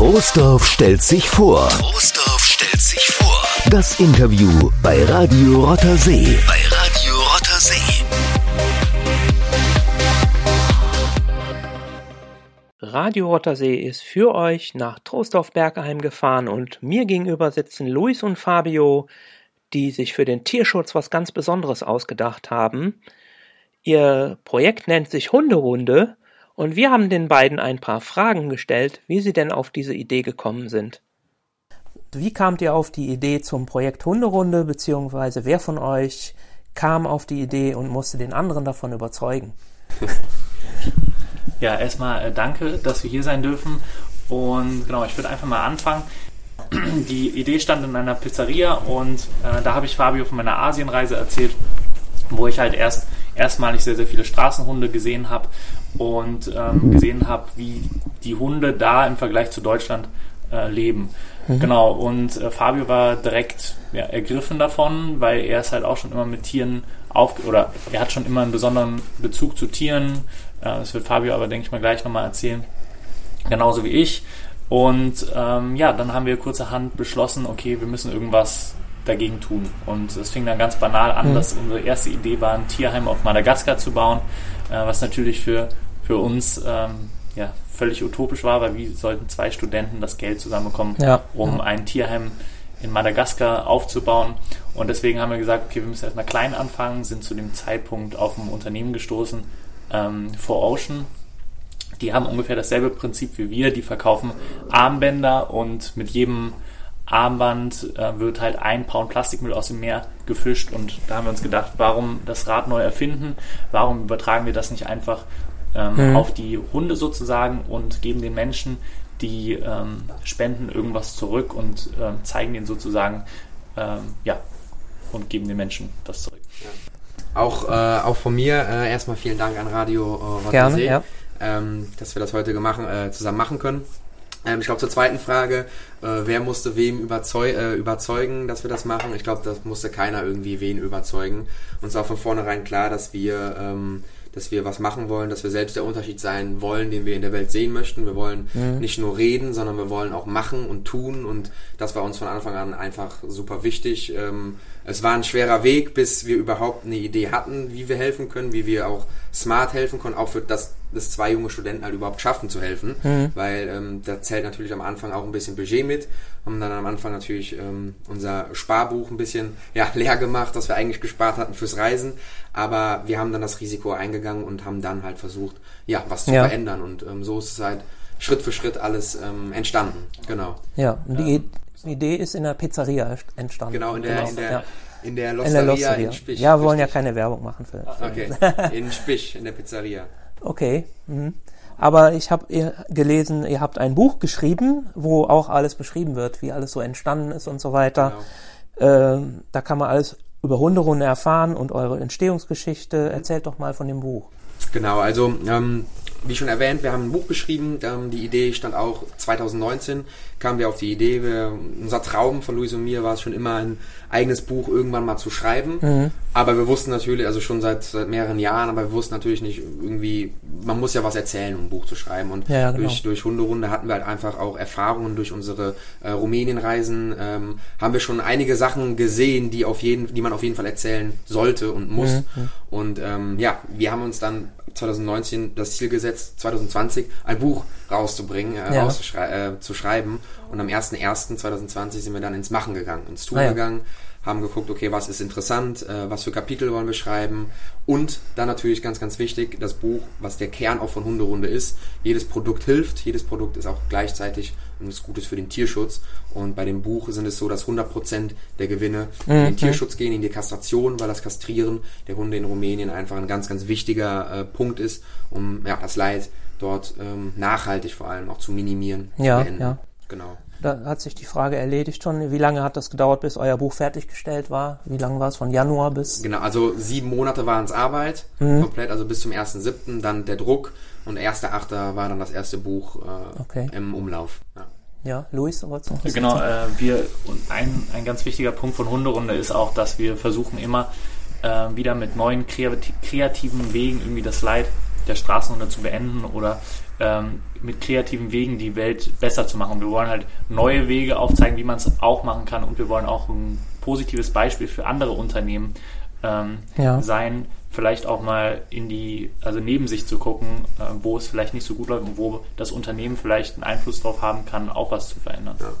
Troisdorf stellt sich vor. Troisdorf stellt sich vor. Das Interview bei Radio Rottersee. Bei Radio Rottersee. Radio Rottersee ist für euch nach Troisdorf-Bergeheim gefahren und mir gegenüber sitzen Luis und Fabio, die sich für den Tierschutz was ganz Besonderes ausgedacht haben. Ihr Projekt nennt sich Hunderunde und wir haben den beiden ein paar Fragen gestellt, wie sie denn auf diese Idee gekommen sind. Wie kamt ihr auf die Idee zum Projekt Hunderunde, beziehungsweise wer von euch kam auf die Idee und musste den anderen davon überzeugen? Ja, erstmal äh, danke, dass wir hier sein dürfen. Und genau, ich würde einfach mal anfangen. Die Idee stand in einer Pizzeria und äh, da habe ich Fabio von meiner Asienreise erzählt, wo ich halt erst erstmalig sehr, sehr viele Straßenhunde gesehen habe und ähm, gesehen habe, wie die Hunde da im Vergleich zu Deutschland äh, leben. Mhm. Genau, und äh, Fabio war direkt ja, ergriffen davon, weil er ist halt auch schon immer mit Tieren auf, oder er hat schon immer einen besonderen Bezug zu Tieren. Äh, das wird Fabio aber, denke ich mal, gleich nochmal erzählen. Genauso wie ich. Und ähm, ja, dann haben wir kurzerhand beschlossen, okay, wir müssen irgendwas dagegen tun. Und es fing dann ganz banal an, mhm. dass unsere erste Idee war, ein Tierheim auf Madagaskar zu bauen, äh, was natürlich für, für uns ähm, ja, völlig utopisch war, weil wie sollten zwei Studenten das Geld zusammenbekommen, ja. um ja. ein Tierheim in Madagaskar aufzubauen. Und deswegen haben wir gesagt, okay, wir müssen erstmal klein anfangen, sind zu dem Zeitpunkt auf ein Unternehmen gestoßen, ähm, For Ocean. Die haben ungefähr dasselbe Prinzip wie wir, die verkaufen Armbänder und mit jedem Armband äh, wird halt ein Pound Plastikmüll aus dem Meer gefischt und da haben wir uns gedacht, warum das Rad neu erfinden? Warum übertragen wir das nicht einfach ähm, mhm. auf die Hunde sozusagen und geben den Menschen, die ähm, spenden irgendwas zurück und ähm, zeigen denen sozusagen, ähm, ja, und geben den Menschen das zurück. Ja. Auch, äh, auch von mir äh, erstmal vielen Dank an Radio äh, Gerne, ja. Ähm, dass wir das heute gemacht, äh, zusammen machen können. Ähm, ich glaube, zur zweiten Frage, äh, wer musste wem überzeug äh, überzeugen, dass wir das machen? Ich glaube, das musste keiner irgendwie wen überzeugen. Uns war von vornherein klar, dass wir, ähm, dass wir was machen wollen, dass wir selbst der Unterschied sein wollen, den wir in der Welt sehen möchten. Wir wollen mhm. nicht nur reden, sondern wir wollen auch machen und tun. Und das war uns von Anfang an einfach super wichtig. Ähm, es war ein schwerer Weg, bis wir überhaupt eine Idee hatten, wie wir helfen können, wie wir auch smart helfen können, auch für das, das zwei junge Studenten halt überhaupt schaffen zu helfen, mhm. weil ähm, da zählt natürlich am Anfang auch ein bisschen Budget mit, haben dann am Anfang natürlich ähm, unser Sparbuch ein bisschen ja, leer gemacht, das wir eigentlich gespart hatten fürs Reisen, aber wir haben dann das Risiko eingegangen und haben dann halt versucht, ja, was zu ja. verändern und ähm, so ist es halt Schritt für Schritt alles ähm, entstanden, genau. Ja, und die, die Idee ist in der Pizzeria entstanden. Genau, in der, genau. in der, ja. in der Losteria in, der Losteria. in Spich. Ja, wir wollen ja keine Werbung machen für. Okay, in Spich, in der Pizzeria. Okay. Mhm. Aber ich habe gelesen, ihr habt ein Buch geschrieben, wo auch alles beschrieben wird, wie alles so entstanden ist und so weiter. Genau. Ähm, da kann man alles über Hunderunde erfahren und eure Entstehungsgeschichte. Erzählt doch mal von dem Buch. Genau, also ähm, wie schon erwähnt, wir haben ein Buch geschrieben. Ähm, die Idee stand auch 2019, kamen wir auf die Idee. Wir, unser Traum von Luis und mir war es schon immer, ein eigenes Buch irgendwann mal zu schreiben. Mhm. Aber wir wussten natürlich, also schon seit, seit mehreren Jahren, aber wir wussten natürlich nicht irgendwie, man muss ja was erzählen, um ein Buch zu schreiben. Und ja, genau. durch, durch Hunderunde hatten wir halt einfach auch Erfahrungen durch unsere äh, Rumänienreisen, ähm, haben wir schon einige Sachen gesehen, die auf jeden, die man auf jeden Fall erzählen sollte und muss. Mhm. Und ähm, ja, wir haben uns dann 2019 das Ziel gesetzt, 2020 ein Buch rauszubringen, äh, ja. äh, zu schreiben. Und am 01.01.2020 sind wir dann ins Machen gegangen, ins Tun ah, ja. gegangen, haben geguckt, okay, was ist interessant, äh, was für Kapitel wollen wir schreiben. Und dann natürlich ganz, ganz wichtig, das Buch, was der Kern auch von Hunderunde ist. Jedes Produkt hilft, jedes Produkt ist auch gleichzeitig etwas Gutes für den Tierschutz. Und bei dem Buch sind es so, dass 100% der Gewinne mhm. in den Tierschutz gehen, in die Kastration, weil das Kastrieren der Hunde in Rumänien einfach ein ganz, ganz wichtiger äh, Punkt ist, um ja, das Leid dort ähm, nachhaltig vor allem auch zu minimieren. Ja, zu ja. Genau. Da hat sich die Frage erledigt schon. Wie lange hat das gedauert, bis euer Buch fertiggestellt war? Wie lange war es von Januar bis? Genau, also sieben Monate waren es Arbeit, mhm. komplett, also bis zum 1.7., dann der Druck und 1.8. war dann das erste Buch äh, okay. im Umlauf. Ja. Ja, Luis, wolltest du noch was Genau, äh, wir, und ein, ein ganz wichtiger Punkt von Hunderunde ist auch, dass wir versuchen immer äh, wieder mit neuen kreativen Wegen irgendwie das Leid der Straßenhunde zu beenden oder ähm, mit kreativen Wegen die Welt besser zu machen. Wir wollen halt neue Wege aufzeigen, wie man es auch machen kann und wir wollen auch ein positives Beispiel für andere Unternehmen ähm, ja. sein, vielleicht auch mal in die, also neben sich zu gucken, äh, wo es vielleicht nicht so gut läuft und wo das Unternehmen vielleicht einen Einfluss darauf haben kann, auch was zu verändern. Ja.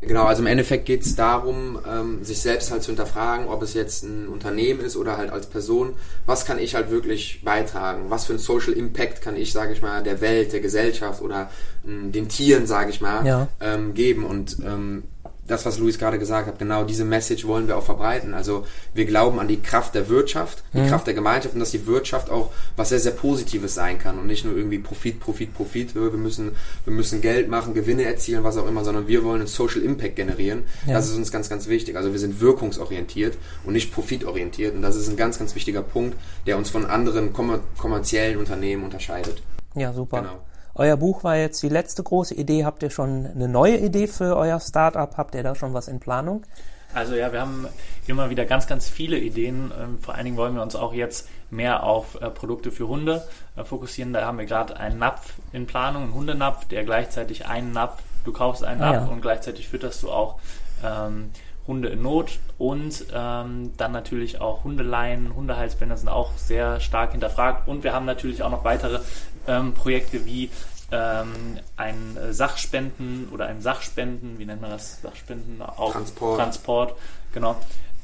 Genau, also im Endeffekt geht es darum, ähm, sich selbst halt zu hinterfragen, ob es jetzt ein Unternehmen ist oder halt als Person, was kann ich halt wirklich beitragen, was für ein Social Impact kann ich, sage ich mal, der Welt, der Gesellschaft oder äh, den Tieren, sage ich mal, ja. ähm, geben und ähm, das, was Luis gerade gesagt hat, genau diese Message wollen wir auch verbreiten. Also wir glauben an die Kraft der Wirtschaft, die mhm. Kraft der Gemeinschaft und dass die Wirtschaft auch was sehr, sehr Positives sein kann und nicht nur irgendwie Profit, Profit, Profit. Wir müssen, wir müssen Geld machen, Gewinne erzielen, was auch immer, sondern wir wollen einen Social Impact generieren. Ja. Das ist uns ganz, ganz wichtig. Also wir sind wirkungsorientiert und nicht profitorientiert und das ist ein ganz, ganz wichtiger Punkt, der uns von anderen kommerziellen Unternehmen unterscheidet. Ja, super. Genau. Euer Buch war jetzt die letzte große Idee. Habt ihr schon eine neue Idee für euer Startup? Habt ihr da schon was in Planung? Also ja, wir haben immer wieder ganz, ganz viele Ideen. Ähm, vor allen Dingen wollen wir uns auch jetzt mehr auf äh, Produkte für Hunde äh, fokussieren. Da haben wir gerade einen Napf in Planung, einen Hundenapf, der gleichzeitig einen Napf, du kaufst einen ah, Napf ja. und gleichzeitig fütterst du auch ähm, Hunde in Not und ähm, dann natürlich auch Hundeleien, Hundehalsbänder sind auch sehr stark hinterfragt und wir haben natürlich auch noch weitere ähm, Projekte wie ähm, ein Sachspenden oder ein Sachspenden, wie nennt man das? Sachspenden auch Transport. Transport, genau.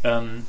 Ähm,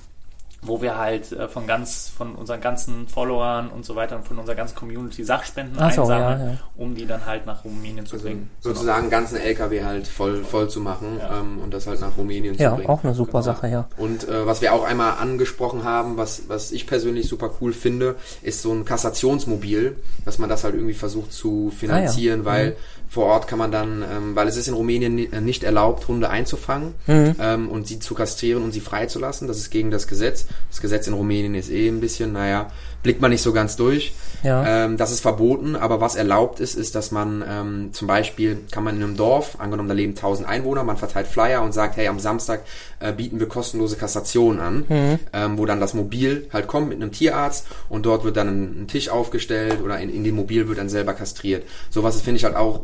wo wir halt äh, von ganz, von unseren ganzen Followern und so weiter und von unserer ganzen Community Sachspenden so, einsammeln, ja, ja. um die dann halt nach Rumänien zu also bringen. Sozusagen genau. ganzen LKW halt voll, voll zu machen ja. ähm, und das halt nach Rumänien zu bringen. Ja, auch eine super genau. Sache, ja. Und äh, was wir auch einmal angesprochen haben, was, was ich persönlich super cool finde, ist so ein Kassationsmobil, dass man das halt irgendwie versucht zu finanzieren, ah, weil mhm vor Ort kann man dann, ähm, weil es ist in Rumänien äh, nicht erlaubt, Hunde einzufangen mhm. ähm, und sie zu kastrieren und sie freizulassen. Das ist gegen das Gesetz. Das Gesetz in Rumänien ist eh ein bisschen, naja, blickt man nicht so ganz durch. Ja. Ähm, das ist verboten, aber was erlaubt ist, ist, dass man ähm, zum Beispiel, kann man in einem Dorf, angenommen da leben 1000 Einwohner, man verteilt Flyer und sagt, hey, am Samstag äh, bieten wir kostenlose Kastrationen an, mhm. ähm, wo dann das Mobil halt kommt mit einem Tierarzt und dort wird dann ein, ein Tisch aufgestellt oder in, in dem Mobil wird dann selber kastriert. Sowas finde ich halt auch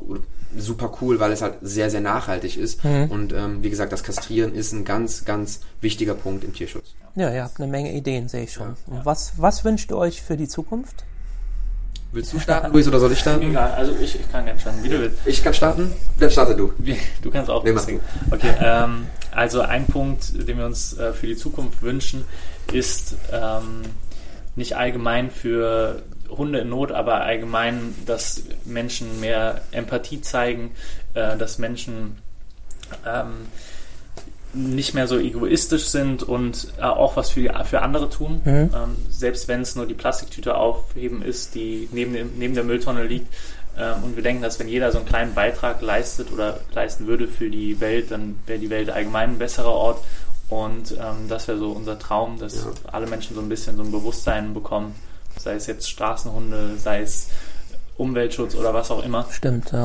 super cool, weil es halt sehr, sehr nachhaltig ist. Mhm. Und ähm, wie gesagt, das Kastrieren ist ein ganz, ganz wichtiger Punkt im Tierschutz. Ja, ihr habt eine Menge Ideen, sehe ich schon. Ja, ja. Was, was wünscht ihr euch für die Zukunft? Willst du starten, Luis, oder soll ich starten? Egal, also ich, ich kann gerne starten, wie du willst. Ich kann starten? Dann starte du. Du kannst auch. Nee, okay, ähm, also ein Punkt, den wir uns äh, für die Zukunft wünschen, ist ähm, nicht allgemein für Hunde in Not, aber allgemein, dass Menschen mehr Empathie zeigen, äh, dass Menschen ähm, nicht mehr so egoistisch sind und äh, auch was für, für andere tun. Mhm. Ähm, selbst wenn es nur die Plastiktüte aufheben ist, die neben, dem, neben der Mülltonne liegt. Ähm, und wir denken, dass wenn jeder so einen kleinen Beitrag leistet oder leisten würde für die Welt, dann wäre die Welt allgemein ein besserer Ort. Und ähm, das wäre so unser Traum, dass ja. alle Menschen so ein bisschen so ein Bewusstsein bekommen sei es jetzt Straßenhunde, sei es Umweltschutz oder was auch immer. Stimmt, ja.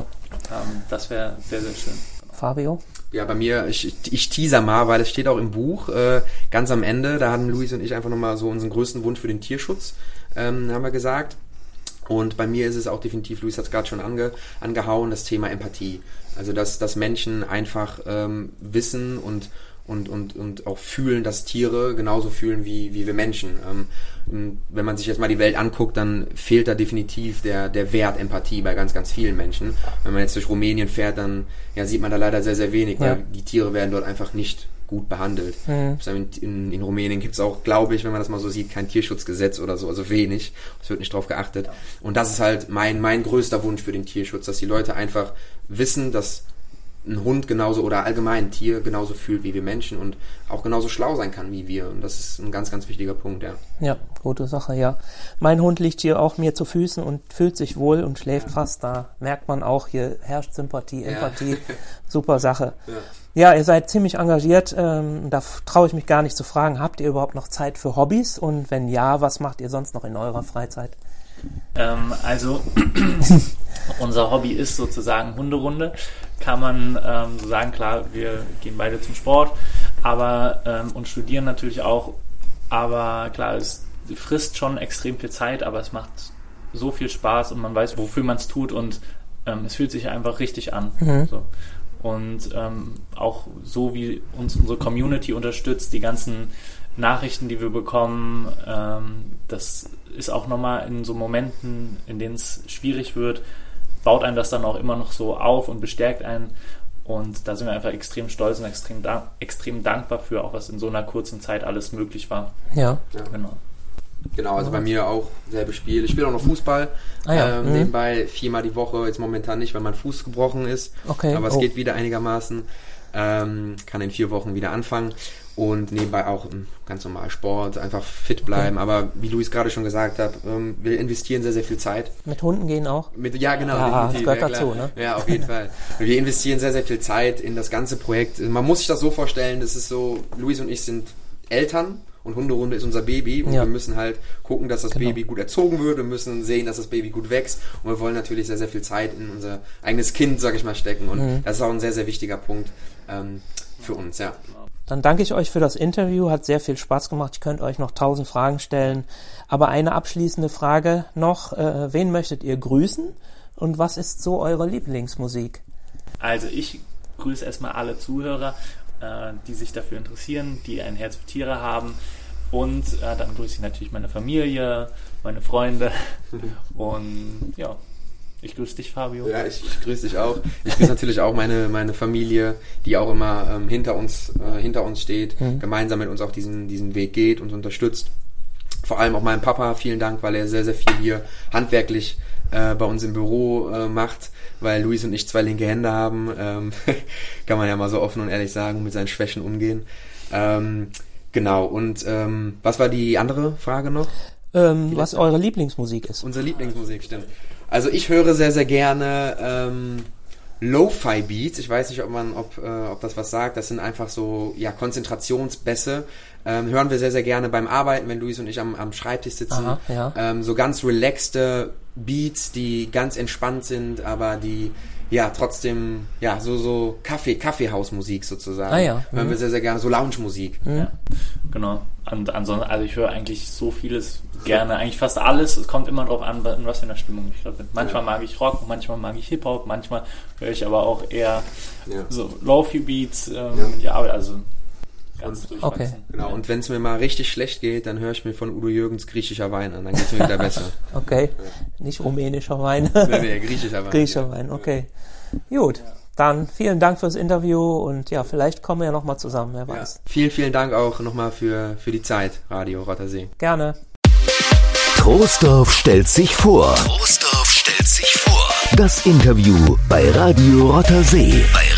Ähm, das wäre sehr, sehr schön. Fabio? Ja, bei mir, ich, ich teaser mal, weil es steht auch im Buch, äh, ganz am Ende, da hatten Luis und ich einfach nochmal so unseren größten Wunsch für den Tierschutz, ähm, haben wir gesagt. Und bei mir ist es auch definitiv, Luis hat es gerade schon ange, angehauen, das Thema Empathie. Also, dass, dass Menschen einfach ähm, wissen und und, und, und auch fühlen, dass Tiere genauso fühlen wie, wie wir Menschen. Ähm, wenn man sich jetzt mal die Welt anguckt, dann fehlt da definitiv der, der Wert Empathie bei ganz, ganz vielen Menschen. Wenn man jetzt durch Rumänien fährt, dann ja, sieht man da leider sehr, sehr wenig, ja. die Tiere werden dort einfach nicht gut behandelt. Mhm. In, in, in, Rumänien gibt es auch, glaube ich, wenn man das mal so sieht, kein Tierschutzgesetz oder so, also wenig. Es wird nicht drauf geachtet. Und das ist halt mein, mein größter Wunsch für den Tierschutz, dass die Leute einfach wissen, dass ein Hund genauso oder allgemein ein Tier genauso fühlt wie wir Menschen und auch genauso schlau sein kann wie wir. Und das ist ein ganz, ganz wichtiger Punkt, ja. Ja, gute Sache, ja. Mein Hund liegt hier auch mir zu Füßen und fühlt sich wohl und schläft ja. fast. Da merkt man auch, hier herrscht Sympathie, Empathie. Ja. Super Sache. Ja. Ja, ihr seid ziemlich engagiert. Ähm, da traue ich mich gar nicht zu fragen, habt ihr überhaupt noch Zeit für Hobbys? Und wenn ja, was macht ihr sonst noch in eurer Freizeit? Ähm, also unser Hobby ist sozusagen Hunderunde. Kann man ähm, so sagen, klar, wir gehen beide zum Sport, aber ähm, und studieren natürlich auch. Aber klar, es frisst schon extrem viel Zeit, aber es macht so viel Spaß und man weiß, wofür man es tut und ähm, es fühlt sich einfach richtig an. So. Und ähm, auch so wie uns unsere Community unterstützt, die ganzen Nachrichten, die wir bekommen, ähm, das ist auch nochmal in so Momenten, in denen es schwierig wird, baut einem das dann auch immer noch so auf und bestärkt einen. Und da sind wir einfach extrem stolz und extrem, dank extrem dankbar für, auch was in so einer kurzen Zeit alles möglich war. Ja. Genau. Genau, also bei mir auch selbe Spiel. Ich spiele auch noch Fußball. Ah ja, ähm, mhm. Nebenbei viermal die Woche, jetzt momentan nicht, weil mein Fuß gebrochen ist. Okay, Aber es oh. geht wieder einigermaßen. Ähm, kann in vier Wochen wieder anfangen. Und nebenbei auch ähm, ganz normal Sport, einfach fit bleiben. Aber wie Luis gerade schon gesagt hat, ähm, wir investieren sehr, sehr viel Zeit. Mit Hunden gehen auch? Mit, ja, genau. Ja, das gehört ja, dazu, ne? Ja, auf jeden Fall. Wir investieren sehr, sehr viel Zeit in das ganze Projekt. Man muss sich das so vorstellen, das ist so, Luis und ich sind Eltern und Hunderunde ist unser Baby und Ja. wir müssen halt gucken, dass das Genau. Baby gut erzogen wird, wir müssen sehen, dass das Baby gut wächst und wir wollen natürlich sehr, sehr viel Zeit in unser eigenes Kind, sag ich mal, stecken und Mhm. das ist auch ein sehr, sehr wichtiger Punkt ähm, für uns, ja. Dann danke ich euch für das Interview, hat sehr viel Spaß gemacht. Ich könnte euch noch tausend Fragen stellen. Aber eine abschließende Frage noch. Äh, wen möchtet ihr grüßen? Und was ist so eure Lieblingsmusik? Also ich grüße erstmal alle Zuhörer, äh, die sich dafür interessieren, die ein Herz für Tiere haben. Und äh, dann grüße ich natürlich meine Familie, meine Freunde. Und ja, ich grüße dich, Fabio. Ja, ich, ich grüße dich auch. Ich grüße natürlich auch meine, meine Familie, die auch immer ähm, hinter uns äh, hinter uns steht, gemeinsam mit uns auch diesen, diesen Weg geht und unterstützt. Vor allem auch meinem Papa, vielen Dank, weil er sehr, sehr viel hier handwerklich äh, bei uns im Büro äh, macht, weil Luis und ich zwei linke Hände haben. Ähm, kann man ja mal so offen und ehrlich sagen, mit seinen Schwächen umgehen. Ähm, genau, und ähm, was war die andere Frage noch? Ähm, was eure Lieblingsmusik ist? Unsere Lieblingsmusik, stimmt. Also ich höre sehr, sehr gerne ähm, Lo-Fi Beats. Ich weiß nicht, ob man, ob, äh, ob das was sagt. Das sind einfach so ja Konzentrationsbässe. Ähm, hören wir sehr, sehr gerne beim Arbeiten, wenn Luis und ich am, am Schreibtisch sitzen. Aha, ja. ähm, so ganz relaxte Beats, die ganz entspannt sind, aber die ja trotzdem ja so so Kaffee Kaffeehausmusik sozusagen. Ah ja, Hören wir sehr sehr gerne so Lounge Musik. Ja, genau. Und ansonsten, also ich höre eigentlich so vieles gerne, eigentlich fast alles. Es kommt immer darauf an, in was für einer Stimmung ich gerade bin. Manchmal mag ich Rock, manchmal mag ich Hip-Hop, manchmal höre ich aber auch eher Ja. so Lofi-Beats. Ähm, ja. also ganz durchwachsen. Genau, und wenn es mir mal richtig schlecht geht, dann höre ich mir von Udo Jürgens griechischer Wein an, dann geht es mir wieder besser. Okay. Nicht rumänischer Wein. nee, nee, griechischer Wein. Griechischer Wein, okay. Gut. Dann vielen Dank fürs Interview und ja, vielleicht kommen wir ja nochmal zusammen, wer Ja. weiß. Vielen, vielen Dank auch nochmal für, für die Zeit, Radio Rottersee. Gerne. Troisdorf stellt sich vor. Troisdorf stellt sich vor. Das Interview bei Radio Rottersee. Bei